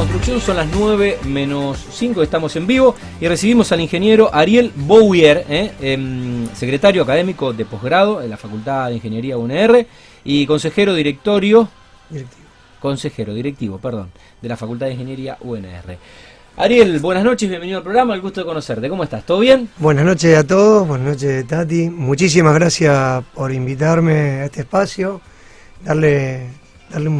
construcción, son las 9 menos 5, estamos en vivo y recibimos al ingeniero Ariel Bouvier, ¿eh? em, secretario académico de posgrado en la Facultad de Ingeniería UNR y consejero directorio, directivo. consejero directivo, perdón, de la Facultad de Ingeniería UNR. Ariel, buenas noches, bienvenido al programa, el gusto de conocerte. ¿Cómo estás? ¿Todo bien? Buenas noches a todos, buenas noches Tati. Muchísimas gracias por invitarme a este espacio, darle, darle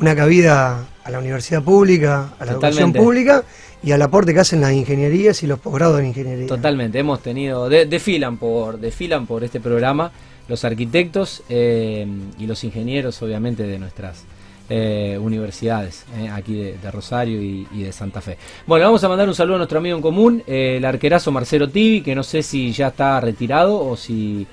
una cabida a la universidad pública, a la educación pública y al aporte que hacen las ingenierías y los posgrados en ingeniería. Totalmente, hemos tenido, desfilan, por, desfilan por este programa los arquitectos eh, y los ingenieros obviamente de nuestras eh, universidades, eh, aquí de, Rosario y, de Santa Fe. Bueno, vamos a mandar un saludo a nuestro amigo en común, el arquerazo Marcelo Tibi, que no sé si ya está retirado o si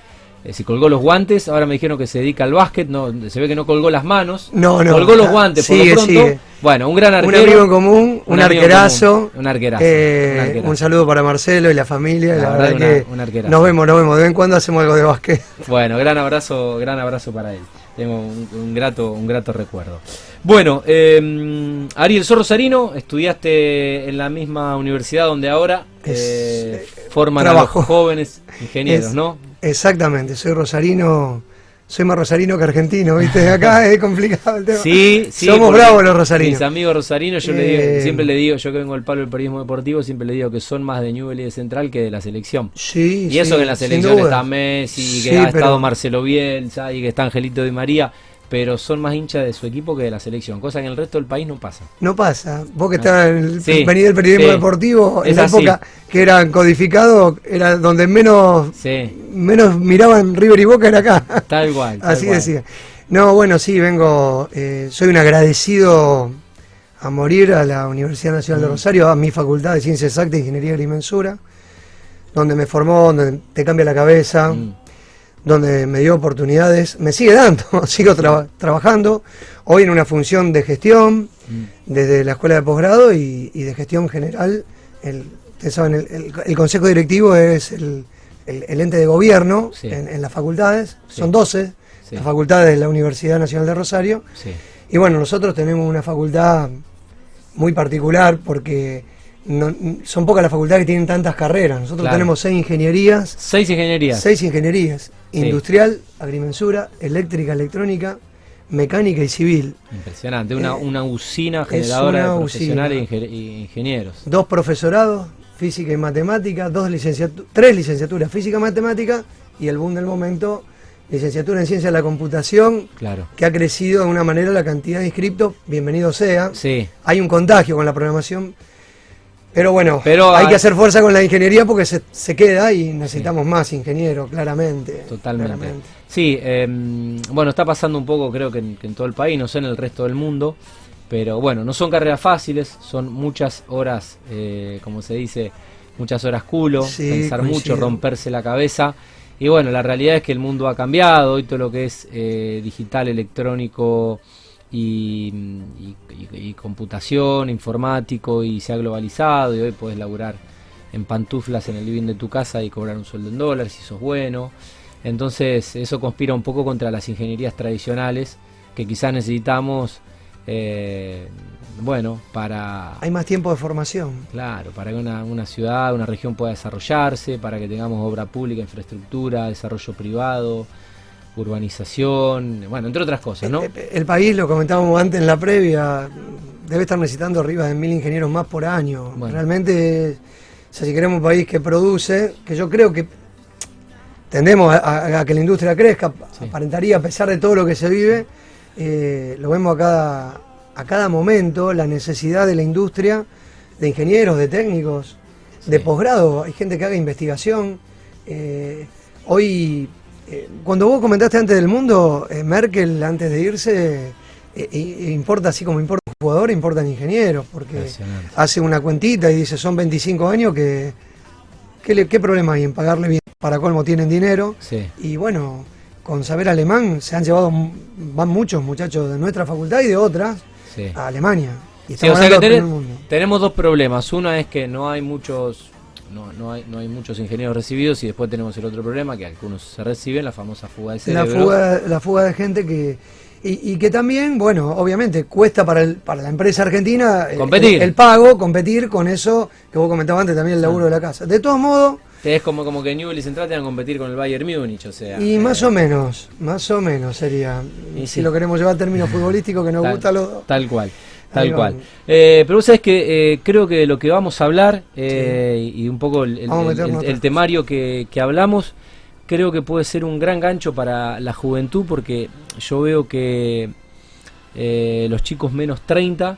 eh, si colgó los guantes, ahora me dijeron que se dedica al básquet, no, se ve que no colgó las manos. No, no. Colgó los guantes, por lo pronto. Bueno, un gran arquero. Un amigo en común, un, arquerazo. un, arquerazo, eh, un saludo para Marcelo y la familia. La, verdad, que nos vemos, nos vemos. De vez en cuando hacemos algo de básquet. Bueno, gran abrazo, gran abrazo para él. Tengo un, grato, un grato recuerdo. Bueno, eh, Ariel sos rosarino, estudiaste en la misma universidad donde ahora eh, forman a los jóvenes ingenieros, ¿no? Exactamente, soy rosarino, soy más rosarino que argentino, ¿viste? Acá es complicado el tema. Sí, sí. Somos bravos los rosarinos. Mis amigos rosarinos, yo eh, siempre le digo, yo que vengo del palo del periodismo deportivo, siempre le digo que son más de Newell y de Central que de la selección. Sí, Y eso que en la selección está Messi, que ha estado Marcelo Bielsa y que está Angelito Di María pero son más hinchas de su equipo que de la selección, cosa que en el resto del país no pasa. No pasa. Vos que estabas en el, del periodismo deportivo, en la época que era codificado, era donde menos, menos miraban River y Boca era acá. Tal igual. Así decía. No, bueno, sí, vengo, eh, soy un agradecido a morir a la Universidad Nacional de mm. Rosario, a mi facultad de Ciencias Exactas, Ingeniería y Agrimensura, donde me formó, donde te cambia la cabeza. Mm donde me dio oportunidades, me sigue dando, sigo trabajando, hoy en una función de gestión, mm. desde la escuela de posgrado y, de gestión general. El, saben, el, consejo directivo es el, ente de gobierno en, las facultades, son 12 las facultades de la Universidad Nacional de Rosario. Y bueno, nosotros tenemos una facultad muy particular porque son pocas las facultades que tienen tantas carreras. Nosotros tenemos seis ingenierías. Seis ingenierías. Seis ingenierías. Industrial, agrimensura, eléctrica, electrónica, mecánica y civil. Impresionante, una, eh, una usina generadora de profesionales e ingenieros. Dos profesorados, física y matemática, dos tres licenciaturas, física y matemática, y el boom del momento, licenciatura en ciencia de la computación, claro. que ha crecido de una manera la cantidad de inscriptos, bienvenido sea. Sí. Hay un contagio con la programación pero bueno, hay que hacer fuerza con la ingeniería porque se, queda y necesitamos más ingenieros, claramente. Totalmente. Sí, em, bueno, está pasando un poco creo que en, todo el país, no sé en el resto del mundo, pero bueno, no son carreras fáciles, son muchas horas, eh, como se dice, muchas horas culo, pensar mucho, romperse la cabeza. Y bueno, la realidad es que el mundo ha cambiado, hoy todo lo que es eh, digital, electrónico, y, computación, informático y se ha globalizado y hoy puedes laburar en pantuflas en el living de tu casa y cobrar un sueldo en dólares si sos bueno. Entonces eso conspira un poco contra las ingenierías tradicionales que quizás necesitamos, eh, bueno, para... Hay más tiempo de formación. Claro, para que una, una ciudad, una región pueda desarrollarse, para que tengamos obra pública, infraestructura, desarrollo privado urbanización, bueno, entre otras cosas, ¿no? El, país, lo comentábamos antes en la previa, debe estar necesitando arriba de mil ingenieros más por año. Realmente, si queremos un país que produce, que yo creo que tendemos a, que la industria crezca, aparentaría a pesar de todo lo que se vive, eh, lo vemos a cada, a cada momento, la necesidad de la industria, de ingenieros, de técnicos, de posgrado, hay gente que haga investigación. Eh, hoy eh, cuando vos comentaste antes del mundo, eh, Merkel antes de irse, eh, importa así como importa un jugador, importan ingenieros, porque hace una cuentita y dice son 25 años que... ¿Qué, problema hay en pagarle bien? Para colmo tienen dinero. Y bueno, con saber alemán se han llevado, van muchos muchachos de nuestra facultad y de otras a Alemania. Y o sea que tenemos dos problemas. Uno es que no hay muchos no, no, hay, no hay muchos ingenieros recibidos y después tenemos el otro problema que algunos se reciben, la famosa fuga de cerebro. La fuga, la fuga de gente que Y, que también, bueno, obviamente cuesta para, el, para la empresa argentina eh, competir. El, pago, competir con eso que vos comentabas antes también, el laburo de la casa. De todos modos... Es como, como que Newell y Central tengan que competir con el Bayern Múnich, o sea... Y más o menos, más o menos sería. si lo queremos llevar a términos futbolísticos que nos gusta lo... Tal cual. Tal cual. Eh, pero vos sabés que eh, creo que lo que vamos a hablar eh, y un poco el, temario que, hablamos, creo que puede ser un gran gancho para la juventud porque yo veo que los chicos menos 30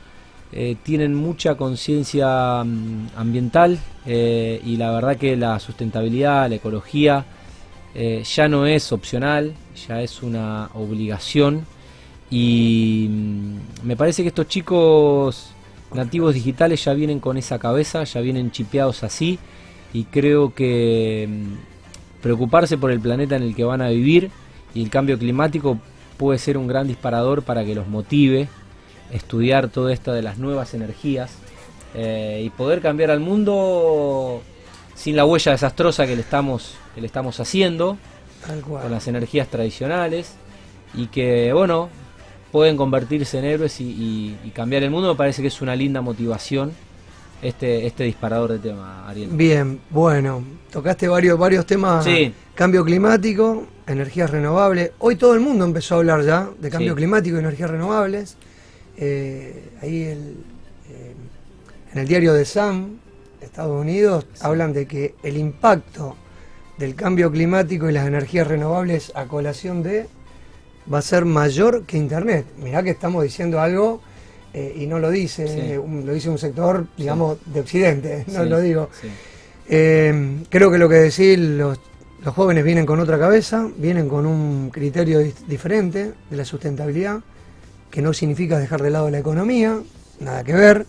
tienen mucha conciencia mm, ambiental y la verdad que la sustentabilidad, la ecología, ya no es opcional, ya es una obligación y mm, me parece que estos chicos nativos digitales ya vienen con esa cabeza, ya vienen chipeados así y creo que mm, preocuparse por el planeta en el que van a vivir y el cambio climático puede ser un gran disparador para que los motive estudiar todo esto de las nuevas energías eh, y poder cambiar al mundo sin la huella desastrosa que le estamos, que le estamos haciendo con las energías tradicionales y que bueno pueden convertirse en héroes y, cambiar el mundo, me parece que es una linda motivación este, este disparador de tema, Ariel. Bien, bueno, tocaste varios, varios temas, cambio climático, energías renovables. Hoy todo el mundo empezó a hablar ya de cambio climático y energías renovables. Eh, ahí eh, en el diario de Sam, Estados Unidos, hablan de que el impacto del cambio climático y las energías renovables a colación de va a ser mayor que Internet. Mirá que estamos diciendo algo eh, y no lo dice, lo dice un sector, digamos, de Occidente, no lo digo. Eh, creo que lo que decís, los, los, jóvenes vienen con otra cabeza, vienen con un criterio diferente de la sustentabilidad, que no significa dejar de lado la economía, nada que ver.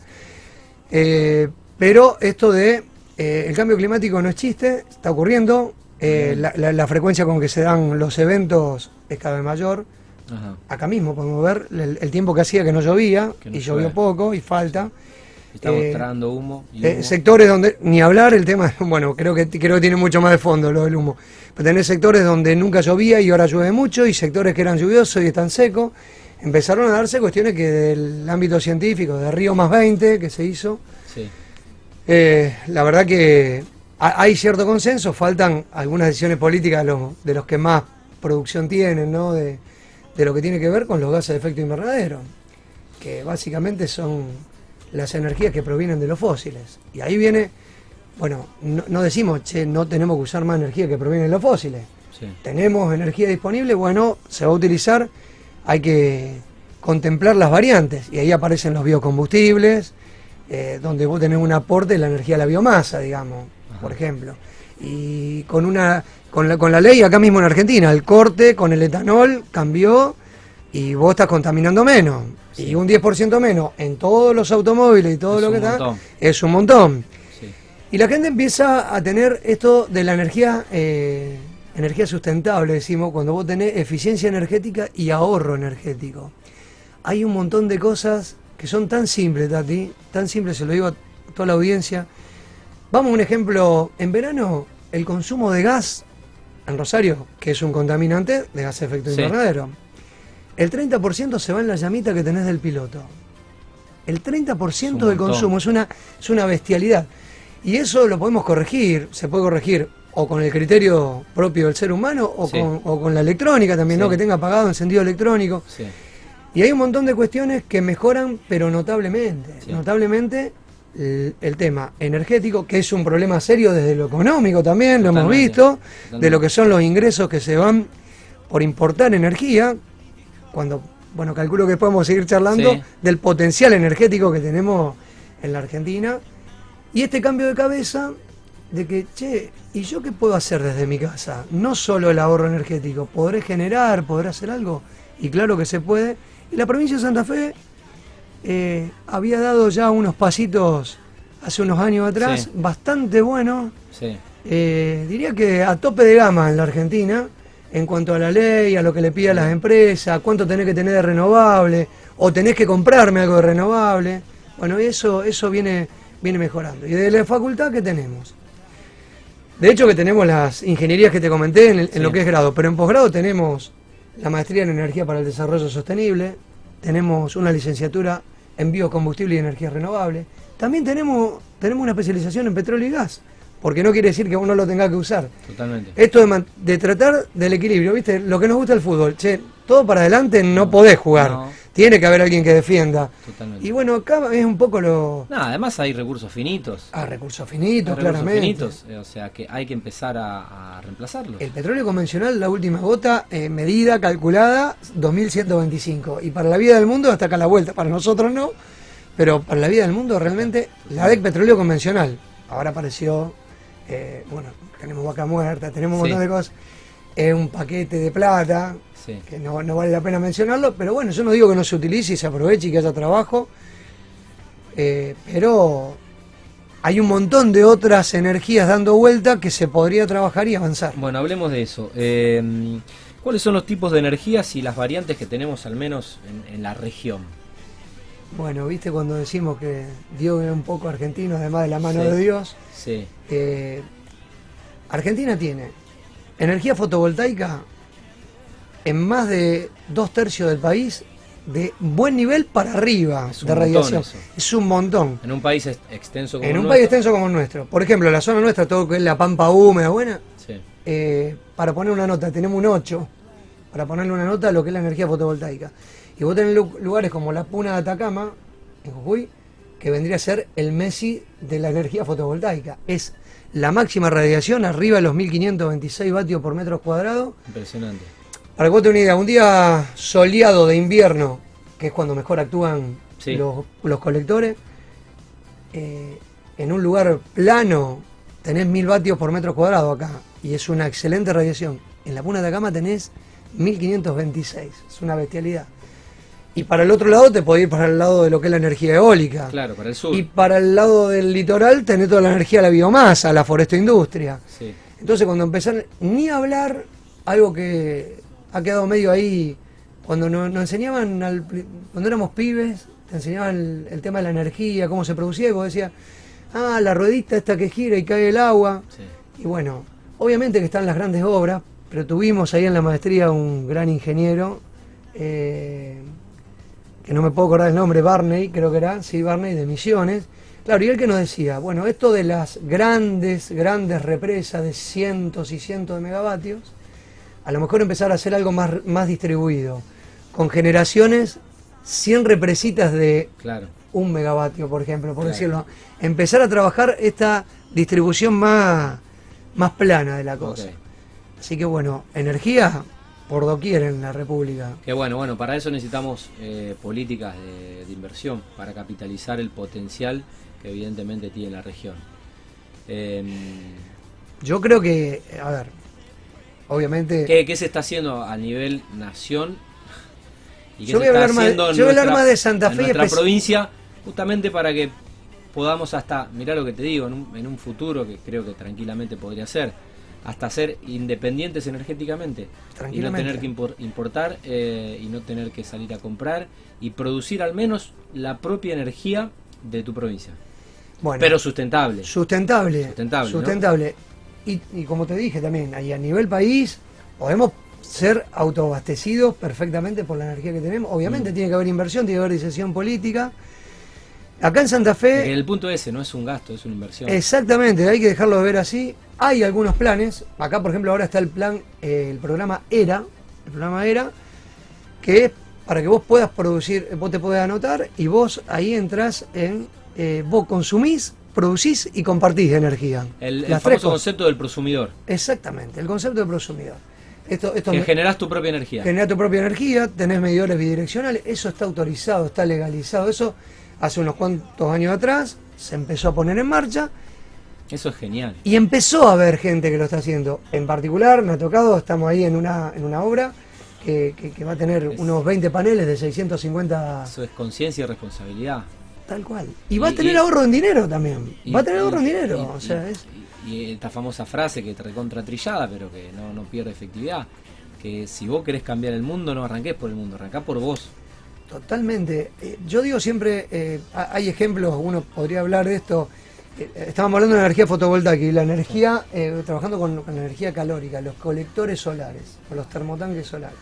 Eh, pero esto de el cambio climático no es chiste, está ocurriendo, la, frecuencia con que se dan los eventos es cada vez mayor. Acá mismo podemos ver el, tiempo que hacía que no llovía y llovió poco y falta. Estamos eh, humo, eh, sectores donde, ni hablar, el tema, bueno, creo que creo que tiene mucho más de fondo lo del humo. Pero tenés sectores donde nunca llovía y ahora llueve mucho, y sectores que eran lluviosos y están secos. Empezaron a darse cuestiones que del ámbito científico, de Río más 20 que se hizo, eh, la verdad que hay cierto consenso, faltan algunas decisiones políticas de los, de los que más producción tienen, ¿no? De, lo que tiene que ver con los gases de efecto invernadero, que básicamente son las energías que provienen de los fósiles. Y ahí viene, bueno, no, decimos, che, no tenemos que usar más energía que proviene de los fósiles. Tenemos energía disponible, bueno, se va a utilizar, hay que contemplar las variantes. Y ahí aparecen los biocombustibles, eh, donde vos tenés un aporte de la energía de la biomasa, digamos, por ejemplo. Y con una con la, con la ley acá mismo en Argentina, el corte con el etanol cambió y vos estás contaminando menos. Y un 10% menos en todos los automóviles y todo lo que está, es un montón. Y la gente empieza a tener esto de la energía, eh, energía sustentable, decimos, cuando vos tenés eficiencia energética y ahorro energético. Hay un montón de cosas que son tan simples, Tati, tan simples, se lo digo a toda la audiencia. Vamos a un ejemplo, en verano el consumo de gas en Rosario, que es un contaminante de gas de efecto invernadero. El 30% se va en la llamita que tenés del piloto. El 30% del consumo es una, es una bestialidad. Y eso lo podemos corregir, se puede corregir o con el criterio propio del ser humano o, con, la electrónica también, ¿no? Que tenga apagado encendido electrónico. Y hay un montón de cuestiones que mejoran, pero notablemente. Notablemente el, tema energético, que es un problema serio desde lo económico también, lo hemos visto, de lo que son los ingresos que se van por importar energía, cuando, bueno, calculo que podemos seguir charlando del potencial energético que tenemos en la Argentina, y este cambio de cabeza de que, che, ¿y yo qué puedo hacer desde mi casa? No solo el ahorro energético, ¿podré generar, podré hacer algo? Y claro que se puede. Y la provincia de Santa Fe eh, había dado ya unos pasitos hace unos años atrás, bastante buenos. Eh, diría que a tope de gama en la Argentina, en cuanto a la ley, a lo que le pide a las empresas, cuánto tenés que tener de renovable, o tenés que comprarme algo de renovable. Bueno, eso, eso viene, viene mejorando. Y de la facultad, ¿qué tenemos? De hecho que tenemos las ingenierías que te comenté en, lo que es grado, pero en posgrado tenemos la maestría en energía para el desarrollo sostenible, tenemos una licenciatura en biocombustible y energía renovable. También tenemos, tenemos una especialización en petróleo y gas, porque no quiere decir que uno lo tenga que usar. Totalmente. Esto de, de tratar del equilibrio, ¿viste? Lo que nos gusta el fútbol, che, todo para adelante no, podés jugar. Tiene que haber alguien que defienda. Totalmente. Y bueno, acá es un poco lo. No, además hay recursos finitos. Ah, recursos finitos, claramente. Recursos finitos, eh, o sea que hay que empezar a, reemplazarlos. El petróleo convencional, la última gota, eh, medida, calculada, 2125. Y para la vida del mundo, hasta acá la vuelta. Para nosotros no, pero para la vida del mundo, realmente, la DEC petróleo convencional. Ahora apareció, eh, bueno, tenemos vaca muerta, tenemos un montón de cosas. Es un paquete de plata, que no, vale la pena mencionarlo, pero bueno, yo no digo que no se utilice y se aproveche y que haya trabajo, eh, pero hay un montón de otras energías dando vuelta que se podría trabajar y avanzar. Bueno, hablemos de eso. Eh, ¿Cuáles son los tipos de energías y las variantes que tenemos al menos en, la región? Bueno, viste cuando decimos que Dios es un poco argentino, además de la mano de Dios. Sí. Eh, Argentina tiene energía fotovoltaica en más de dos tercios del país de buen nivel para arriba de radiación. Es un montón. En un país extenso como En un país extenso como el nuestro. Por ejemplo, la zona nuestra, todo que es la pampa húmeda, buena, eh, para poner una nota, tenemos un 8, para ponerle una nota a lo que es la energía fotovoltaica. Y vos tenés lugares como la Puna de Atacama, en Jujuy, que vendría a ser el Messi de la energía fotovoltaica. Es la máxima radiación arriba de los 1526 vatios por metro cuadrado. Impresionante para que vos te una idea, un día soleado de invierno, que es cuando mejor actúan los, colectores, eh, en un lugar plano tenés mil vatios por metro cuadrado acá, y es una excelente radiación. En la Puna de Acama tenés 1526, es una bestialidad. Y para el otro lado te podés ir para el lado de lo que es la energía eólica. Claro, para el sur. Y para el lado del litoral tenés toda la energía de la biomasa, la forestoindustria. Sí. Entonces cuando empezaron, ni hablar algo que ha quedado medio ahí. Cuando nos, enseñaban, cuando éramos pibes, te enseñaban el, tema de la energía, cómo se producía, y vos decías, ah, la ruedita esta que gira y cae el agua. Y bueno, obviamente que están las grandes obras, pero tuvimos ahí en la maestría un gran ingeniero, eh, que no me puedo acordar el nombre, Barney, creo que era, sí, Barney de Misiones. Claro, y él que nos decía, bueno, esto de las grandes, grandes represas de cientos y cientos de megavatios, a lo mejor empezar a hacer algo más, más distribuido, con generaciones 100 represitas de un megavatio, por ejemplo, por decirlo. Empezar a trabajar esta distribución más, más plana de la cosa. Así que bueno, energía por doquier en la República. Que bueno, bueno, para eso necesitamos eh, políticas de, inversión, para capitalizar el potencial que evidentemente tiene la región. Em, Yo creo que, a ver, obviamente. ¿Qué, se está haciendo a nivel nación? ¿Y qué yo, voy a hablar más, yo nuestra, de Santa Fe. En nuestra provincia, justamente para que podamos hasta, mirá lo que te digo, en un, futuro que creo que tranquilamente podría ser, hasta ser independientes energéticamente y no tener que importar eh, y no tener que salir a comprar y producir al menos la propia energía de tu provincia. Bueno, pero sustentable. Sustentable. Sustentable. Sustentable. Y, como te dije también, ahí a nivel país podemos ser autoabastecidos perfectamente por la energía que tenemos. Obviamente mm. tiene que haber inversión, tiene que haber decisión política. Acá en Santa Fe... El punto ese no es un gasto, es una inversión. Exactamente, hay que dejarlo de ver así. Hay algunos planes. Acá, por ejemplo, ahora está el plan, eh, el programa ERA, el programa ERA, que es para que vos puedas producir, vos te podés anotar y vos ahí entras en, eh, vos consumís producís y compartís energía. El, famoso concepto del prosumidor. Exactamente, el concepto del prosumidor. Esto, esto que generás tu propia energía. Generás tu propia energía, tenés medidores bidireccionales, eso está autorizado, está legalizado. Eso hace unos cuantos años atrás se empezó a poner en marcha. Eso es genial. Y empezó a haber gente que lo está haciendo. En particular, me ha tocado, estamos ahí en una, en una obra que, va a tener unos 20 paneles de 650... Eso es conciencia y responsabilidad. Tal cual. Y, va a tener ahorro en dinero también. va a tener ahorro en dinero. o sea, es... y, esta famosa frase que te recontra trillada, pero que no, no pierde efectividad. Que si vos querés cambiar el mundo, no arranques por el mundo, arrancá por vos. Totalmente. Eh, yo digo siempre, eh, hay ejemplos, uno podría hablar de esto. Eh, estábamos hablando de energía fotovoltaica y la energía, trabajando con, con, energía calórica, los colectores solares o los termotanques solares.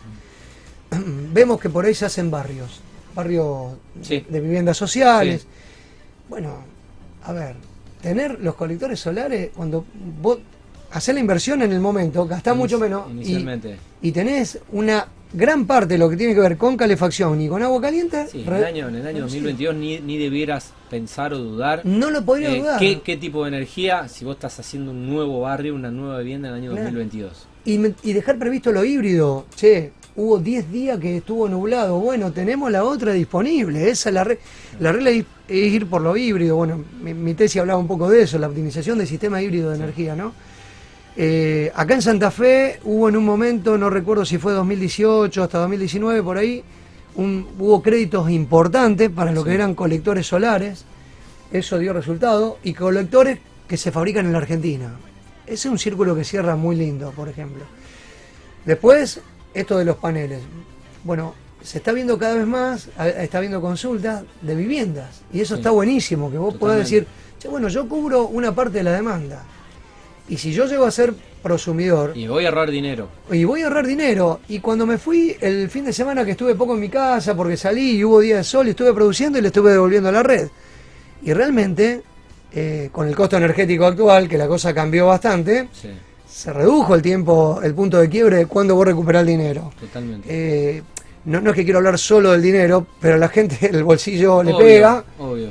vemos que por ahí se hacen barrios, barrios de viviendas sociales. Bueno, a ver, tener los colectores solares, cuando vos hacer la inversión en el momento, gastás mucho menos y, tenés una gran parte de lo que tiene que ver con calefacción y con agua caliente. Sí, en, el año, en el año 2022 ni, ni, debieras pensar o dudar. No lo podría eh, dudar. ¿qué, tipo de energía si vos estás haciendo un nuevo barrio, una nueva vivienda en el año 2022? Y, y dejar previsto lo híbrido. Che, hubo 10 días que estuvo nublado. Bueno, tenemos la otra disponible. Esa la, la regla es ir por lo híbrido. Bueno, mi, mi tesis hablaba un poco de eso, la optimización del sistema híbrido de energía, ¿no? Eh, acá en Santa Fe hubo en un momento, no recuerdo si fue 2018 hasta 2019, por ahí, hubo créditos importantes para lo que eran colectores solares, eso dio resultado, y colectores que se fabrican en la Argentina. Ese es un círculo que cierra muy lindo, por ejemplo. Después, esto de los paneles. Bueno, se está viendo cada vez más, está viendo consultas de viviendas, y eso está buenísimo, que vos puedas decir, bueno, yo cubro una parte de la demanda y si yo llego a ser prosumidor... Y voy a ahorrar dinero. Y voy a ahorrar dinero. Y cuando me fui el fin de semana que estuve poco en mi casa porque salí y hubo día de sol y estuve produciendo y le estuve devolviendo a la red. Y realmente, eh, con el costo energético actual, que la cosa cambió bastante, se redujo el tiempo, el punto de quiebre de cuándo vos recuperar el dinero. Totalmente. Eh, no, no, es que quiero hablar solo del dinero, pero a la gente el bolsillo le pega. Obvio.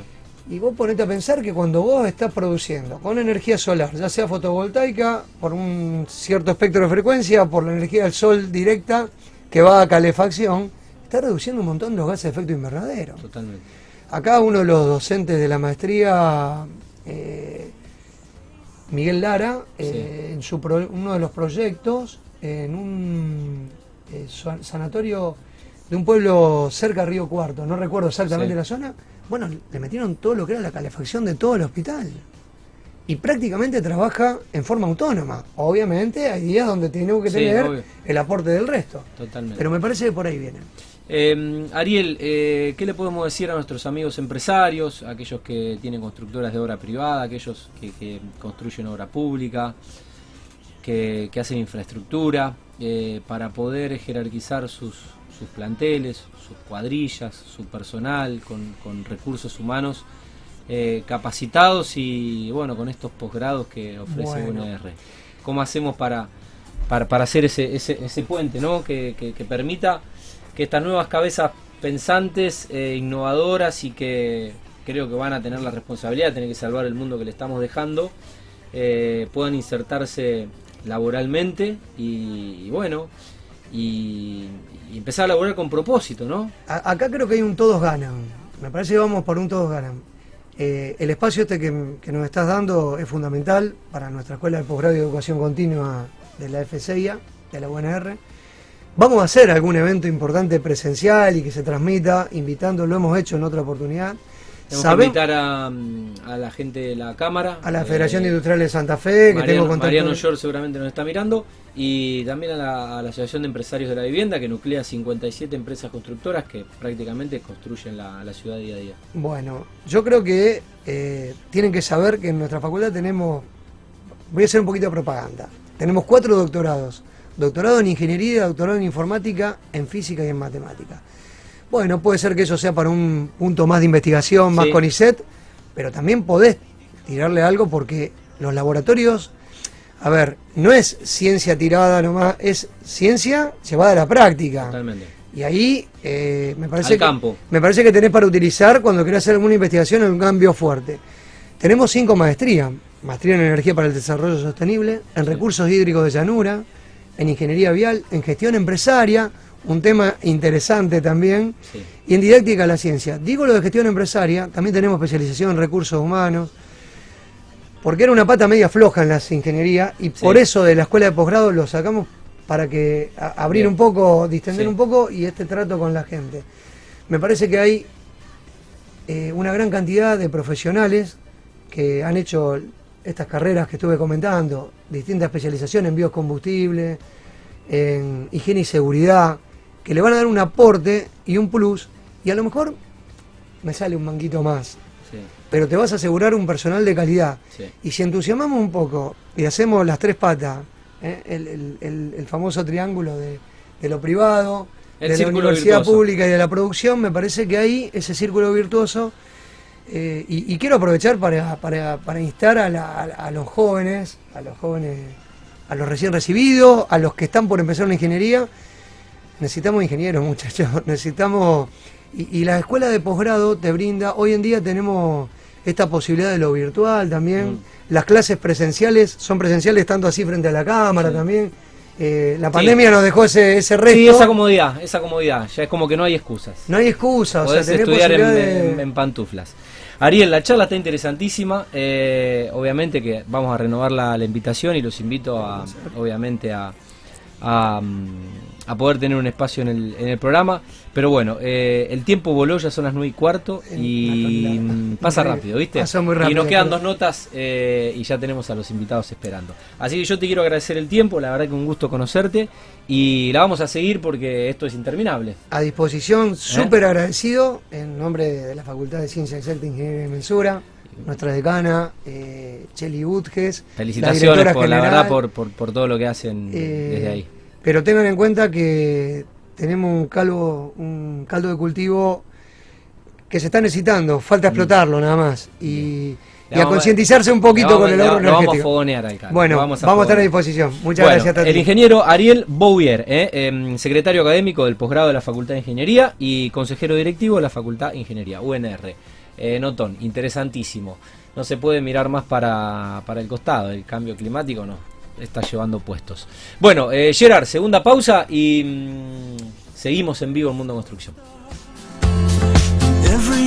Y vos ponete a pensar que cuando vos estás produciendo con energía solar, ya sea fotovoltaica, por un cierto espectro de frecuencia, por la energía del sol directa que va a calefacción, está reduciendo un montón los gases de efecto invernadero. Totalmente. Acá uno de los docentes de la maestría, eh, Miguel Lara, eh, en su uno de los proyectos, en un eh, sanatorio de un pueblo cerca de Río Cuarto, no recuerdo exactamente la zona, bueno, le metieron todo lo que era la calefacción de todo el hospital. Y prácticamente trabaja en forma autónoma. Obviamente hay días donde tenemos que tener el aporte del resto. Totalmente. Pero me parece que por ahí viene. Eh, Ariel, eh, ¿qué le podemos decir a nuestros amigos empresarios, aquellos que tienen constructoras de obra privada, aquellos que, construyen obra pública, que, hacen infraestructura, eh, para poder jerarquizar sus, sus planteles, sus cuadrillas, su personal, con, recursos humanos eh, capacitados y bueno, con estos posgrados que ofrece UNR. ¿Cómo hacemos para, para, hacer ese, ese, puente ¿no? Que, permita que estas nuevas cabezas pensantes, e innovadoras y que creo que van a tener la responsabilidad de tener que salvar el mundo que le estamos dejando, eh, puedan insertarse laboralmente y bueno, y, empezar a laburar con propósito, ¿no? acá creo que hay un todos ganan. Me parece que vamos por un todos ganan. Eh, el espacio este que, nos estás dando es fundamental para nuestra Escuela de Posgrado y Educación Continua de la FCIA, de la UNR. Vamos a hacer algún evento importante presencial y que se transmita, invitando, lo hemos hecho en otra oportunidad. Tenemos que invitar a, la gente de la Cámara. A la Federación eh, Industrial de Santa Fe, que tengo contacto. Mariano George seguramente nos está mirando. Y también a la, Asociación de Empresarios de la Vivienda, que nuclea 57 empresas constructoras que prácticamente construyen la, ciudad día a día. Bueno, yo creo que eh, tienen que saber que en nuestra facultad tenemos, voy a hacer un poquito de propaganda, tenemos cuatro doctorados. Doctorado en Ingeniería, doctorado en Informática, en Física y en Matemática. Bueno, puede ser que eso sea para un punto más de investigación, más con ISET, pero también podés tirarle algo porque los laboratorios, a ver, no es ciencia tirada nomás, es ciencia llevada a la práctica. Totalmente. Y ahí eh, me, parece Al campo. Que, me parece que tenés para utilizar cuando querés hacer alguna investigación en un cambio fuerte. Tenemos cinco maestrías. Maestría en Energía para el Desarrollo Sostenible, en Recursos Hídricos de Llanura, en Ingeniería Vial, en Gestión Empresaria, un tema interesante también, y en didáctica la ciencia. Digo lo de gestión empresaria, también tenemos especialización en recursos humanos, porque era una pata media floja en las ingenierías, y por eso de la escuela de posgrado lo sacamos para que abrir un poco, distender un poco y este trato con la gente. Me parece que hay eh, una gran cantidad de profesionales que han hecho estas carreras que estuve comentando, distintas especializaciones en biocombustible, en higiene y seguridad, que le van a dar un aporte y un plus, y a lo mejor me sale un manguito más. Pero te vas a asegurar un personal de calidad. Y si entusiasmamos un poco y hacemos las tres patas, ¿eh? el, famoso triángulo de, lo privado, de la universidad pública y de la producción, me parece que ahí ese círculo virtuoso, eh, y, quiero aprovechar para, para, instar a, los jóvenes, a los jóvenes, a los recién recibidos, a los que están por empezar una ingeniería, necesitamos ingenieros muchachos, necesitamos, y, la escuela de posgrado te brinda, hoy en día tenemos esta posibilidad de lo virtual también, mm. las clases presenciales son presenciales estando así frente a la cámara también eh, la pandemia nos dejó ese, ese resto. Sí, esa comodidad, esa comodidad. Ya es como que no hay excusas. No hay excusas. Podés o sea, estudiar en, pantuflas. Ariel, la charla está interesantísima. Eh, obviamente que vamos a renovar la, invitación y los invito a, obviamente, a, a, a poder tener un espacio en el, en el programa. Pero bueno, eh, el tiempo voló, ya son las 9 y cuarto y mm, pasa rápido, ¿viste? y nos quedan dos notas eh, y ya tenemos a los invitados esperando. Así que yo te quiero agradecer el tiempo, la verdad que un gusto conocerte y la vamos a seguir porque esto es interminable. A disposición, ¿Eh? súper agradecido en nombre de la Facultad de Ciencia Exacta e Ingeniería y Mensura nuestra decana, eh, Cheli Butges. Felicitaciones por la verdad por, por, por, todo lo que hacen desde ahí. Pero tengan en cuenta que tenemos un caldo, un caldo de cultivo que se está necesitando, falta mm. explotarlo nada más. Y, a concientizarse un poquito con el ahorro energético. Vamos a fogonear al caldo. Bueno, vamos a, estar a disposición. Muchas gracias, El ingeniero Ariel Bouvier, eh, em, secretario académico del posgrado de la Facultad de Ingeniería y consejero directivo de la Facultad de Ingeniería, UNR. Eh, notón, interesantísimo. No se puede mirar más para, para el costado, el cambio climático no está llevando puestos. Bueno, eh, Gerard, segunda pausa y mm, seguimos en vivo en Mundo Construcción.